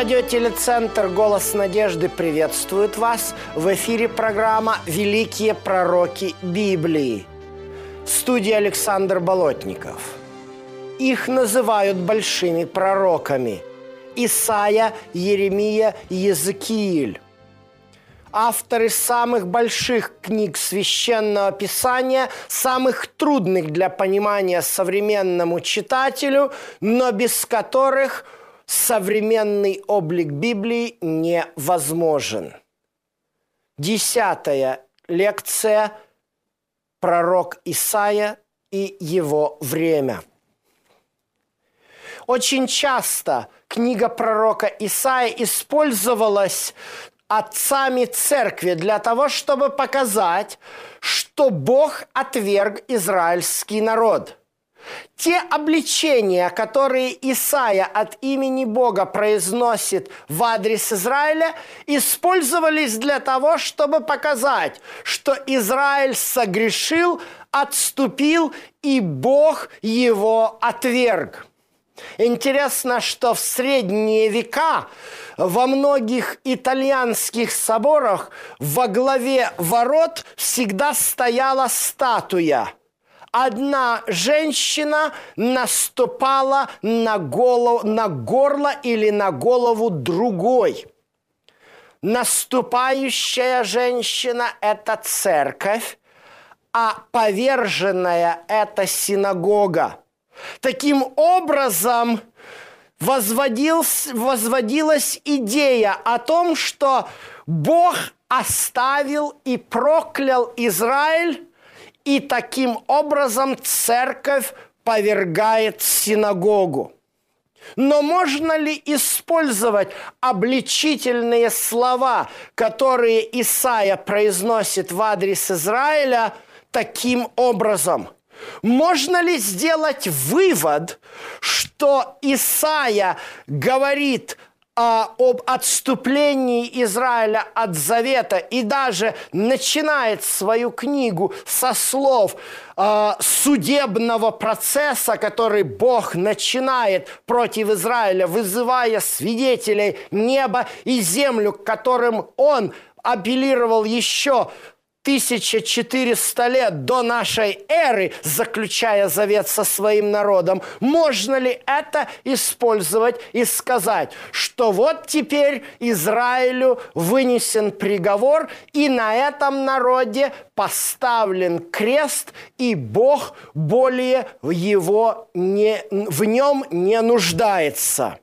Радиотелецентр «Голос надежды» приветствует вас. В эфире программа «Великие пророки Библии». Студия Александр Болотников. Их называют большими пророками. Исаия, Еремия, Езекииль. Авторы самых больших книг священного писания, самых трудных для понимания современному читателю, но без которых – современный облик Библии невозможен. Десятая лекция «Пророк Исаия и его время». Очень часто книга пророка Исаия использовалась отцами церкви для того, чтобы показать, что Бог отверг израильский народ – те обличения, которые Исаия от имени Бога произносит в адрес Израиля, использовались для того, чтобы показать, что Израиль согрешил, отступил, и Бог его отверг. Интересно, что в средние века во многих итальянских соборах во главе ворот всегда стояла статуя – одна женщина наступала на, голову, на горло или на голову другой. Наступающая женщина – это церковь, а поверженная – это синагога. Таким образом, возводилась идея о том, что Бог оставил и проклял Израиль и таким образом церковь повергает синагогу. Но можно ли использовать обличительные слова, которые Исаия произносит в адрес Израиля таким образом? Можно ли сделать вывод, что Исаия говорит а, об отступлении Израиля от завета и даже начинает свою книгу со слов а, судебного процесса, который Бог начинает против Израиля, вызывая свидетелей неба и землю, к которым он апеллировал еще 1400 лет до нашей эры, заключая завет со своим народом, можно ли это использовать и сказать, что вот теперь Израилю вынесен приговор, и на этом народе поставлен крест, и Бог более его не, в нем не нуждается.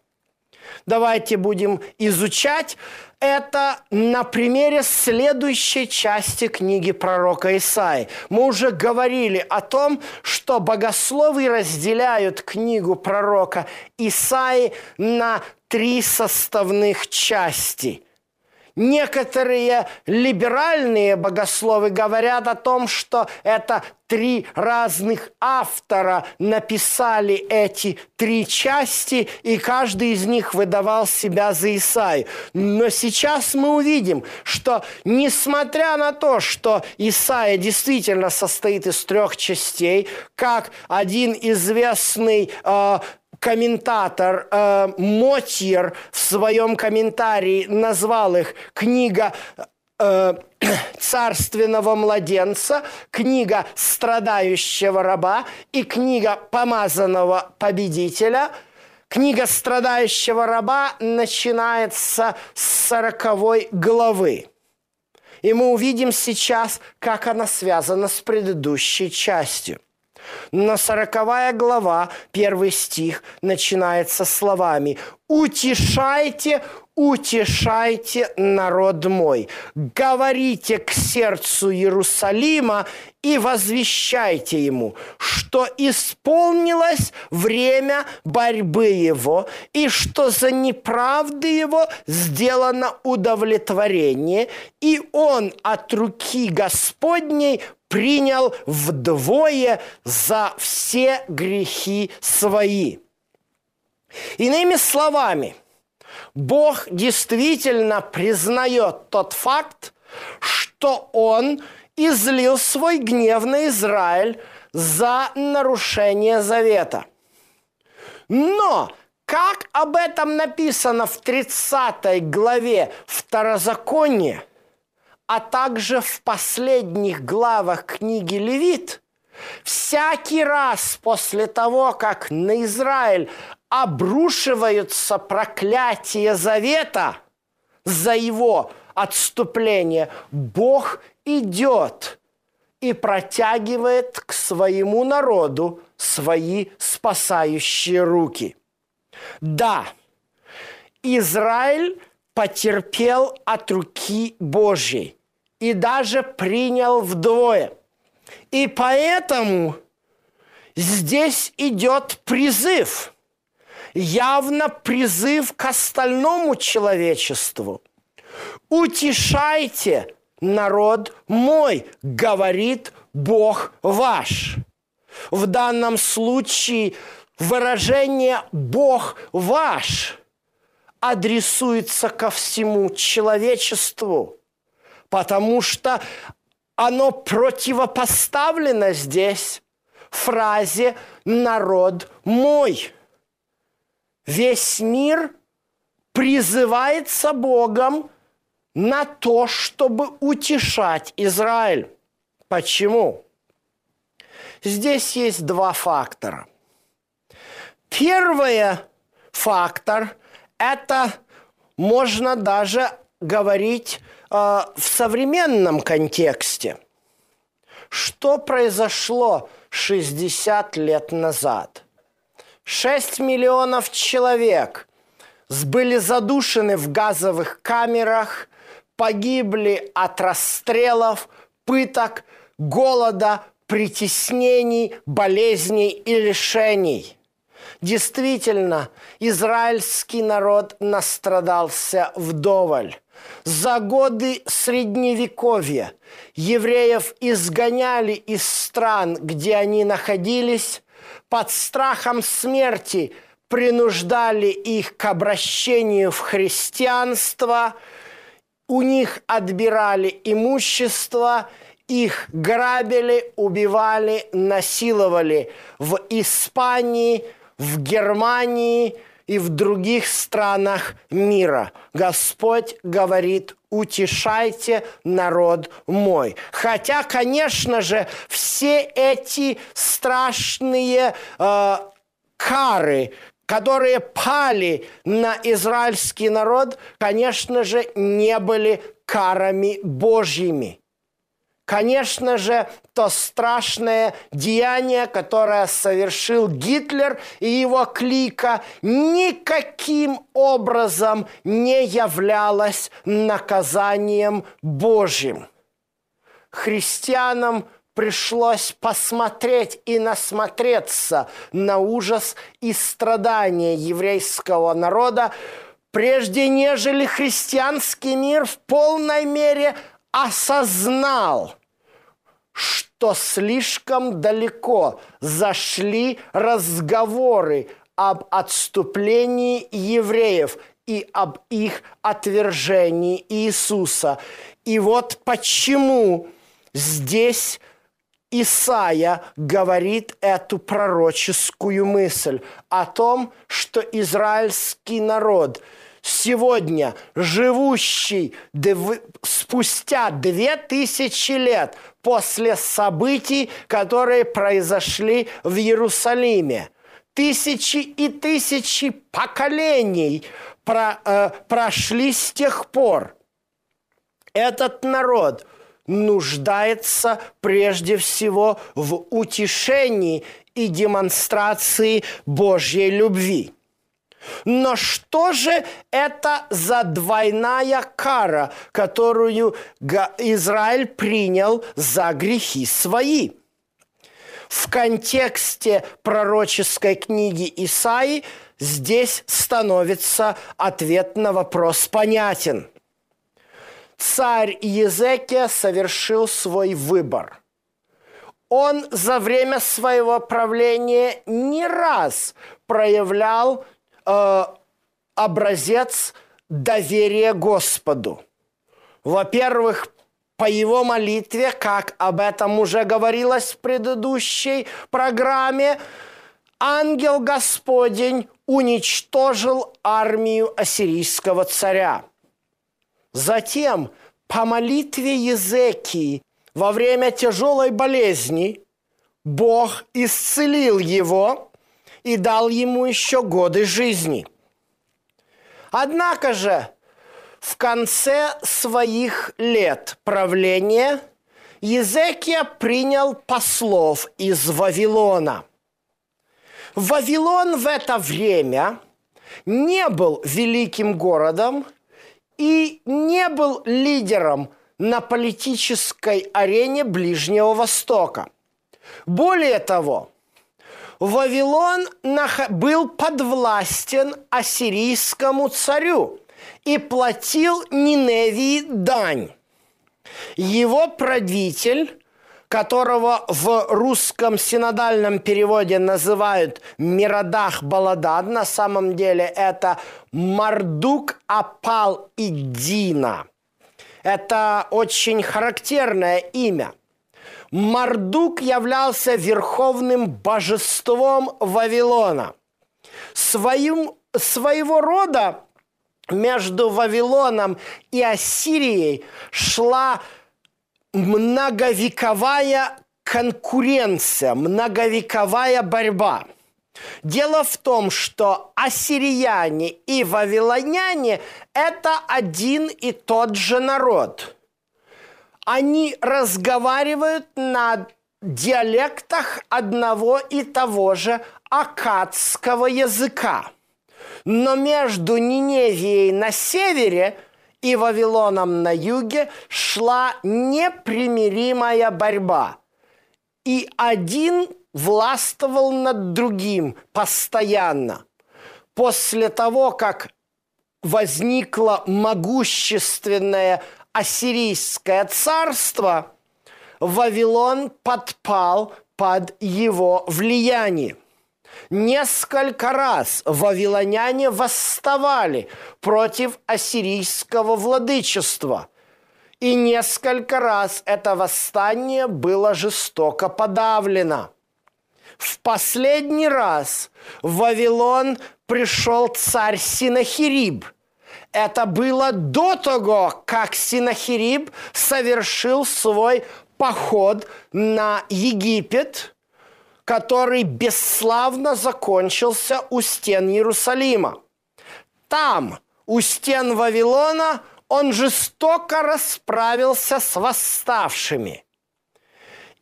Давайте будем изучать это на примере следующей части книги пророка Исаи. Мы уже говорили о том, что богословы разделяют книгу пророка Исаи на три составных части – Некоторые либеральные богословы говорят о том, что это три разных автора написали эти три части, и каждый из них выдавал себя за Исаию. Но сейчас мы увидим, что несмотря на то, что Исаия действительно состоит из трех частей, как один известный э, комментатор э, Мотьер в своем комментарии назвал их книга э, царственного младенца, книга страдающего раба и книга помазанного победителя. Книга страдающего раба начинается с сороковой главы. И мы увидим сейчас, как она связана с предыдущей частью. Но сороковая глава, первый стих, начинается словами утешайте, утешайте народ мой, говорите к сердцу Иерусалима и возвещайте ему, что исполнилось время борьбы его, и что за неправды его сделано удовлетворение, и он от руки Господней принял вдвое за все грехи свои. Иными словами – Бог действительно признает тот факт, что Он излил свой гнев на Израиль за нарушение завета. Но как об этом написано в 30 главе Второзакония, а также в последних главах книги Левит, всякий раз после того, как на Израиль обрушиваются проклятия завета за его отступление, Бог идет и протягивает к своему народу свои спасающие руки. Да, Израиль потерпел от руки Божьей и даже принял вдвое. И поэтому здесь идет призыв – явно призыв к остальному человечеству. «Утешайте народ мой», говорит Бог ваш. В данном случае выражение «Бог ваш» адресуется ко всему человечеству, потому что оно противопоставлено здесь фразе «народ мой». Весь мир призывается Богом на то, чтобы утешать Израиль. Почему? Здесь есть два фактора. Первый фактор – это можно даже говорить э, в современном контексте. Что произошло 60 лет назад – 6 миллионов человек были задушены в газовых камерах, погибли от расстрелов, пыток, голода, притеснений, болезней и лишений. Действительно, израильский народ настрадался вдоволь. За годы Средневековья евреев изгоняли из стран, где они находились, под страхом смерти принуждали их к обращению в христианство, у них отбирали имущество, их грабили, убивали, насиловали. В Испании, в Германии и в других странах мира. Господь говорит утешайте народ мой. Хотя, конечно же, все эти страшные э, кары, которые пали на израильский народ, конечно же, не были карами Божьими. Конечно же, то страшное деяние, которое совершил Гитлер и его клика, никаким образом не являлось наказанием Божьим. Христианам пришлось посмотреть и насмотреться на ужас и страдания еврейского народа, прежде нежели христианский мир в полной мере осознал, что слишком далеко зашли разговоры об отступлении евреев и об их отвержении Иисуса. И вот почему здесь Исаия говорит эту пророческую мысль о том, что израильский народ – сегодня живущий дв... спустя две тысячи лет после событий, которые произошли в Иерусалиме. Тысячи и тысячи поколений про, э, прошли с тех пор. Этот народ нуждается прежде всего в утешении и демонстрации Божьей любви. Но что же это за двойная кара, которую Израиль принял за грехи свои? В контексте пророческой книги Исаи здесь становится ответ на вопрос понятен. Царь Езекия совершил свой выбор – он за время своего правления не раз проявлял э, образец доверия Господу. Во-первых, по его молитве, как об этом уже говорилось в предыдущей программе, ангел Господень уничтожил армию ассирийского царя. Затем по молитве Езекии во время тяжелой болезни Бог исцелил его и дал ему еще годы жизни. Однако же в конце своих лет правления Езекия принял послов из Вавилона. Вавилон в это время не был великим городом и не был лидером на политической арене Ближнего Востока. Более того, Вавилон был подвластен ассирийскому царю и платил Ниневии дань. Его правитель, которого в русском синодальном переводе называют Миродах Баладад, на самом деле это Мардук Апал Иддина – это очень характерное имя. Мардук являлся верховным божеством Вавилона. Своим, своего рода между Вавилоном и Ассирией шла многовековая конкуренция, многовековая борьба – Дело в том, что ассирияне и вавилоняне – это один и тот же народ. Они разговаривают на диалектах одного и того же акадского языка. Но между Ниневией на севере и Вавилоном на юге шла непримиримая борьба. И один властвовал над другим постоянно. После того, как возникло могущественное ассирийское царство, Вавилон подпал под его влияние. Несколько раз вавилоняне восставали против ассирийского владычества, и несколько раз это восстание было жестоко подавлено – в последний раз в Вавилон пришел царь Синахириб. Это было до того, как Синахириб совершил свой поход на Египет, который бесславно закончился у стен Иерусалима. Там, у стен Вавилона, он жестоко расправился с восставшими.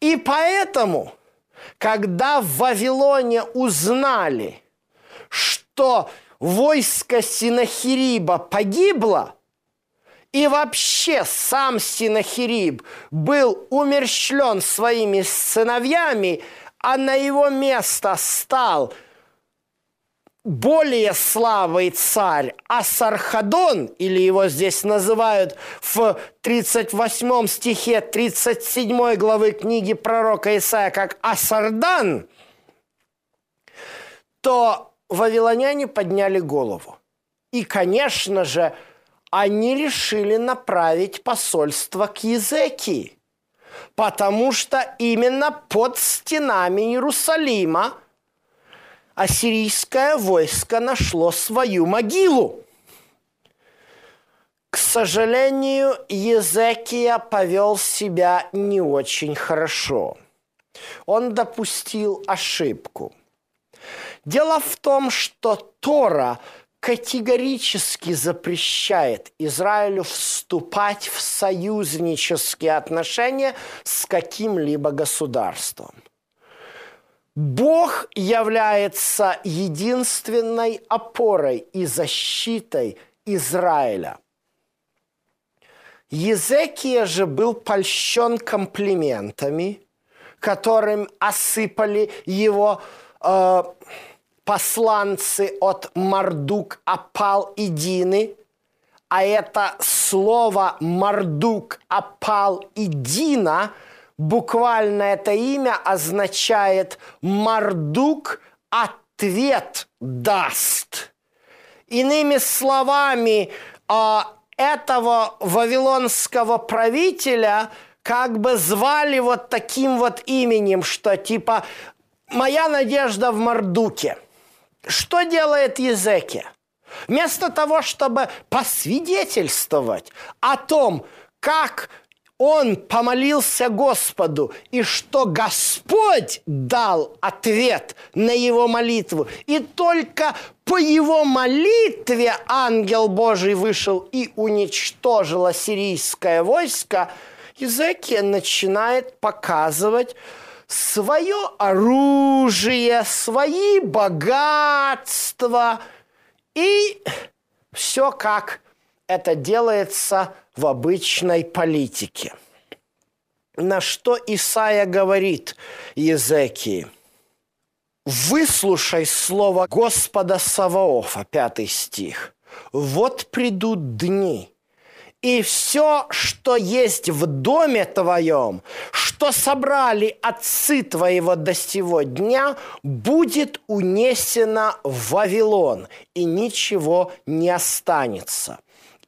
И поэтому – когда в Вавилоне узнали, что войско Синахириба погибло, и вообще сам Синахириб был умерщвлен своими сыновьями, а на его место стал – более слабый царь Асархадон, или его здесь называют в 38 стихе 37 главы книги пророка Исаия как Асардан, то вавилоняне подняли голову. И, конечно же, они решили направить посольство к Езекии, потому что именно под стенами Иерусалима – ассирийское войско нашло свою могилу. К сожалению, Езекия повел себя не очень хорошо. Он допустил ошибку. Дело в том, что Тора категорически запрещает Израилю вступать в союзнические отношения с каким-либо государством – Бог является единственной опорой и защитой Израиля. Езекия же был польщен комплиментами, которым осыпали его э, посланцы от Мардук, Апал и Дины. А это слово Мардук, Апал и Дина, буквально это имя означает Мардук ответ даст. Иными словами, а, этого вавилонского правителя как бы звали вот таким вот именем, что типа «Моя надежда в Мардуке». Что делает Езеки? Вместо того, чтобы посвидетельствовать о том, как он помолился Господу, и что Господь дал ответ на его молитву. И только по его молитве ангел Божий вышел и уничтожил ассирийское войско. Езекия начинает показывать свое оружие, свои богатства и все как это делается в обычной политике. На что Исаия говорит Езекии? «Выслушай слово Господа Саваофа», пятый стих. «Вот придут дни, и все, что есть в доме твоем, что собрали отцы твоего до сего дня, будет унесено в Вавилон, и ничего не останется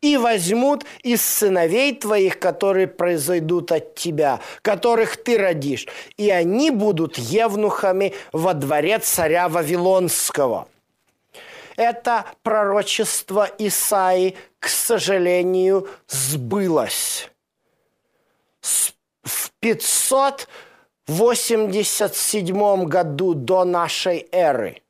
и возьмут из сыновей твоих, которые произойдут от тебя, которых ты родишь, и они будут евнухами во дворе царя Вавилонского». Это пророчество Исаи, к сожалению, сбылось. В 587 году до нашей эры,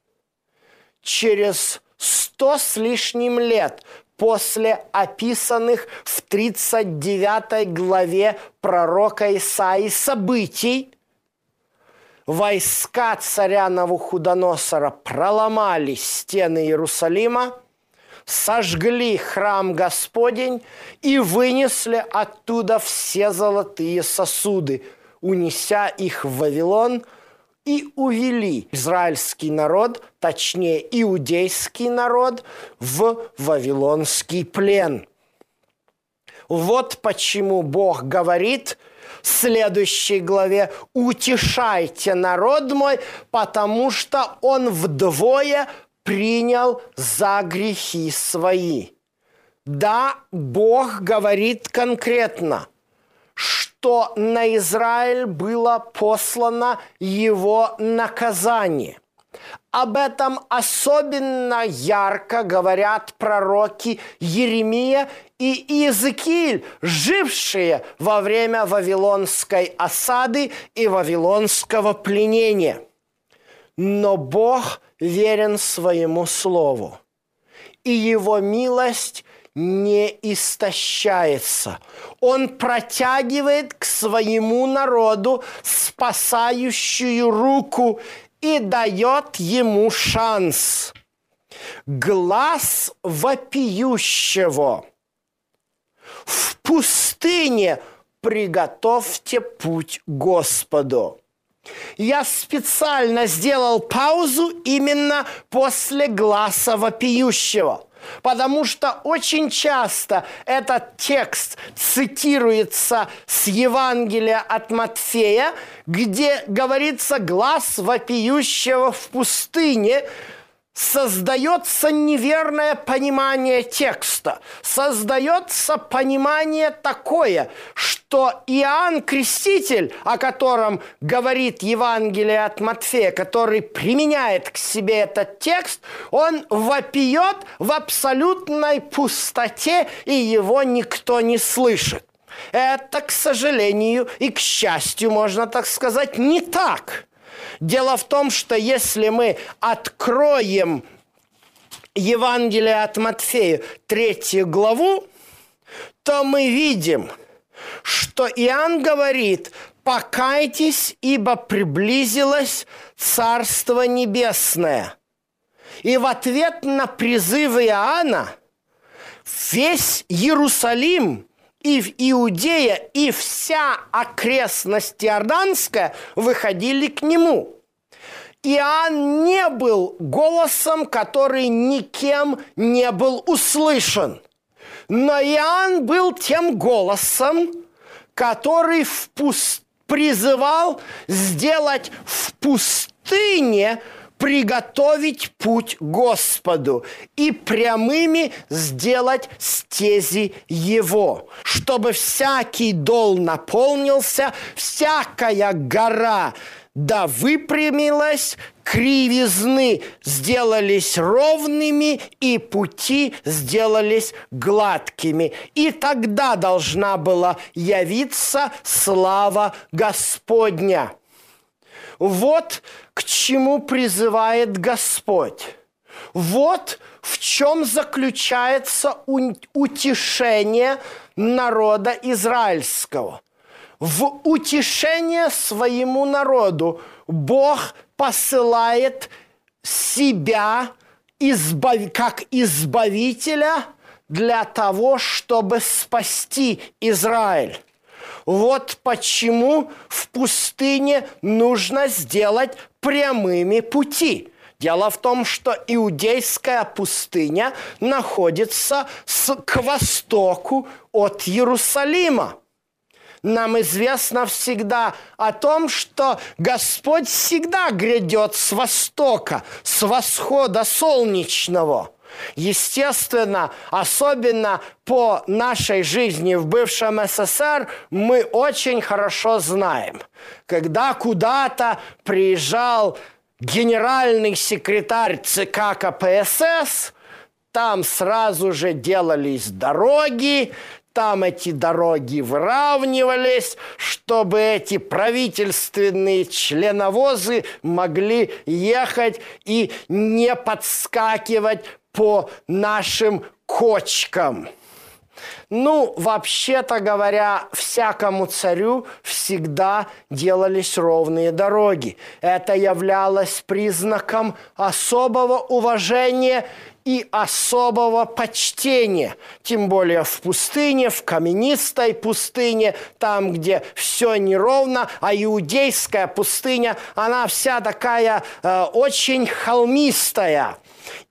через сто с лишним лет после описанных в 39 главе пророка Исаи событий, войска царя Навуходоносора проломали стены Иерусалима, сожгли храм Господень и вынесли оттуда все золотые сосуды, унеся их в Вавилон – и увели израильский народ, точнее иудейский народ, в вавилонский плен. Вот почему Бог говорит в следующей главе «Утешайте народ мой, потому что он вдвое принял за грехи свои». Да, Бог говорит конкретно – что на Израиль было послано его наказание. Об этом особенно ярко говорят пророки Еремия и Иезекииль, жившие во время Вавилонской осады и Вавилонского пленения. Но Бог верен своему слову, и его милость не истощается. Он протягивает к своему народу спасающую руку и дает ему шанс. Глаз вопиющего. В пустыне приготовьте путь Господу. Я специально сделал паузу именно после глаза вопиющего – Потому что очень часто этот текст цитируется с Евангелия от Матфея, где говорится «глаз вопиющего в пустыне», создается неверное понимание текста, создается понимание такое, что Иоанн Креститель, о котором говорит Евангелие от Матфея, который применяет к себе этот текст, он вопиет в абсолютной пустоте, и его никто не слышит. Это, к сожалению и к счастью, можно так сказать, не так. Дело в том, что если мы откроем Евангелие от Матфея, третью главу, то мы видим, что Иоанн говорит покайтесь, ибо приблизилось Царство Небесное. И в ответ на призыв Иоанна весь Иерусалим и в Иудея, и вся окрестность Иорданская выходили к нему. Иоанн не был голосом, который никем не был услышан. Но Иоанн был тем голосом, который в пуст... призывал сделать в пустыне приготовить путь Господу и прямыми сделать стези Его, чтобы всякий дол наполнился, всякая гора да выпрямилась, кривизны сделались ровными, и пути сделались гладкими. И тогда должна была явиться слава Господня. Вот к чему призывает Господь. Вот в чем заключается утешение народа израильского. В утешение своему народу Бог посылает себя избав... как избавителя для того, чтобы спасти Израиль. Вот почему в пустыне нужно сделать прямыми пути. Дело в том, что иудейская пустыня находится с, к востоку от Иерусалима. Нам известно всегда о том, что Господь всегда грядет с востока, с восхода солнечного – Естественно, особенно по нашей жизни в бывшем СССР мы очень хорошо знаем, когда куда-то приезжал генеральный секретарь ЦК КПСС, там сразу же делались дороги, там эти дороги выравнивались, чтобы эти правительственные членовозы могли ехать и не подскакивать по нашим кочкам. Ну, вообще-то говоря, всякому царю всегда делались ровные дороги. Это являлось признаком особого уважения и особого почтения. Тем более в пустыне, в каменистой пустыне, там, где все неровно, а иудейская пустыня, она вся такая э, очень холмистая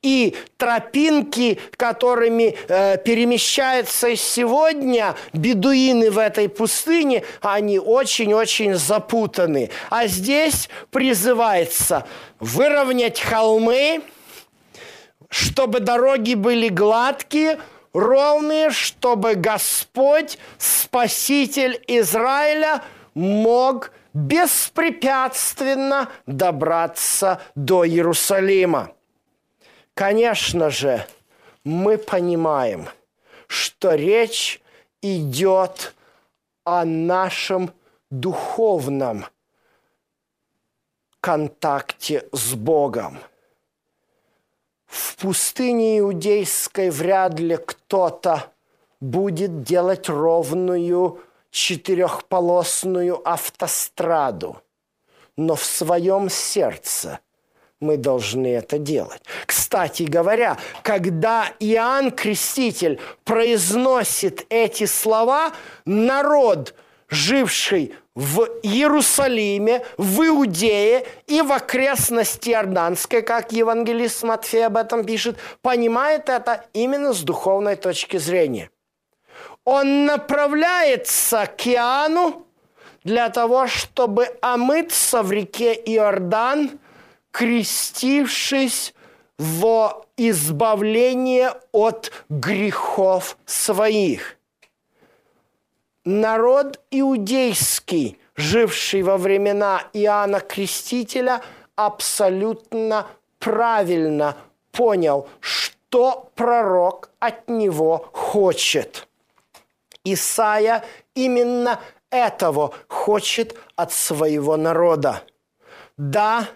и тропинки, которыми э, перемещаются сегодня бедуины в этой пустыне, они очень-очень запутаны. А здесь призывается выровнять холмы, чтобы дороги были гладкие, ровные, чтобы Господь, Спаситель Израиля, мог беспрепятственно добраться до Иерусалима. Конечно же, мы понимаем, что речь идет о нашем духовном контакте с Богом. В пустыне иудейской вряд ли кто-то будет делать ровную четырехполосную автостраду, но в своем сердце – мы должны это делать. Кстати говоря, когда Иоанн Креститель произносит эти слова, народ, живший в Иерусалиме, в Иудее и в окрестности Иорданской, как евангелист Матфей об этом пишет, понимает это именно с духовной точки зрения. Он направляется к Иоанну для того, чтобы омыться в реке Иордан – крестившись во избавление от грехов своих. Народ иудейский, живший во времена Иоанна Крестителя, абсолютно правильно понял, что пророк от него хочет. Исаия именно этого хочет от своего народа. Да,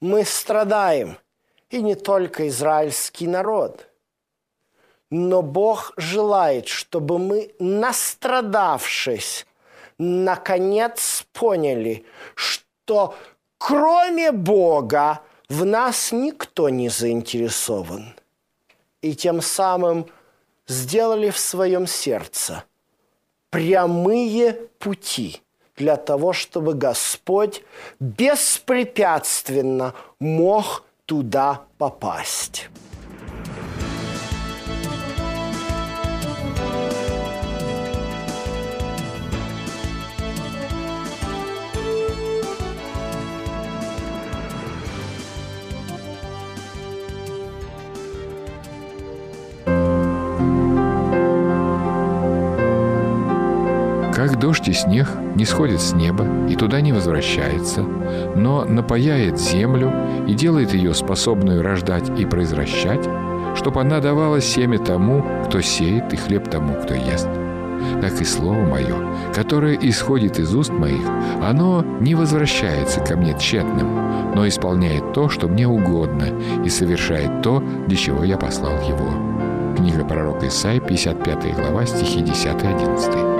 мы страдаем, и не только израильский народ. Но Бог желает, чтобы мы, настрадавшись, наконец поняли, что кроме Бога в нас никто не заинтересован. И тем самым сделали в своем сердце прямые пути для того, чтобы Господь беспрепятственно мог туда попасть. Дождь и снег не сходит с неба и туда не возвращается, но напаяет землю и делает ее способную рождать и произвращать, чтобы она давала семя тому, кто сеет, и хлеб тому, кто ест. Так и слово мое, которое исходит из уст моих, оно не возвращается ко мне тщетным, но исполняет то, что мне угодно, и совершает то, для чего я послал его. Книга пророка Исаия, 55 глава, стихи 10-11.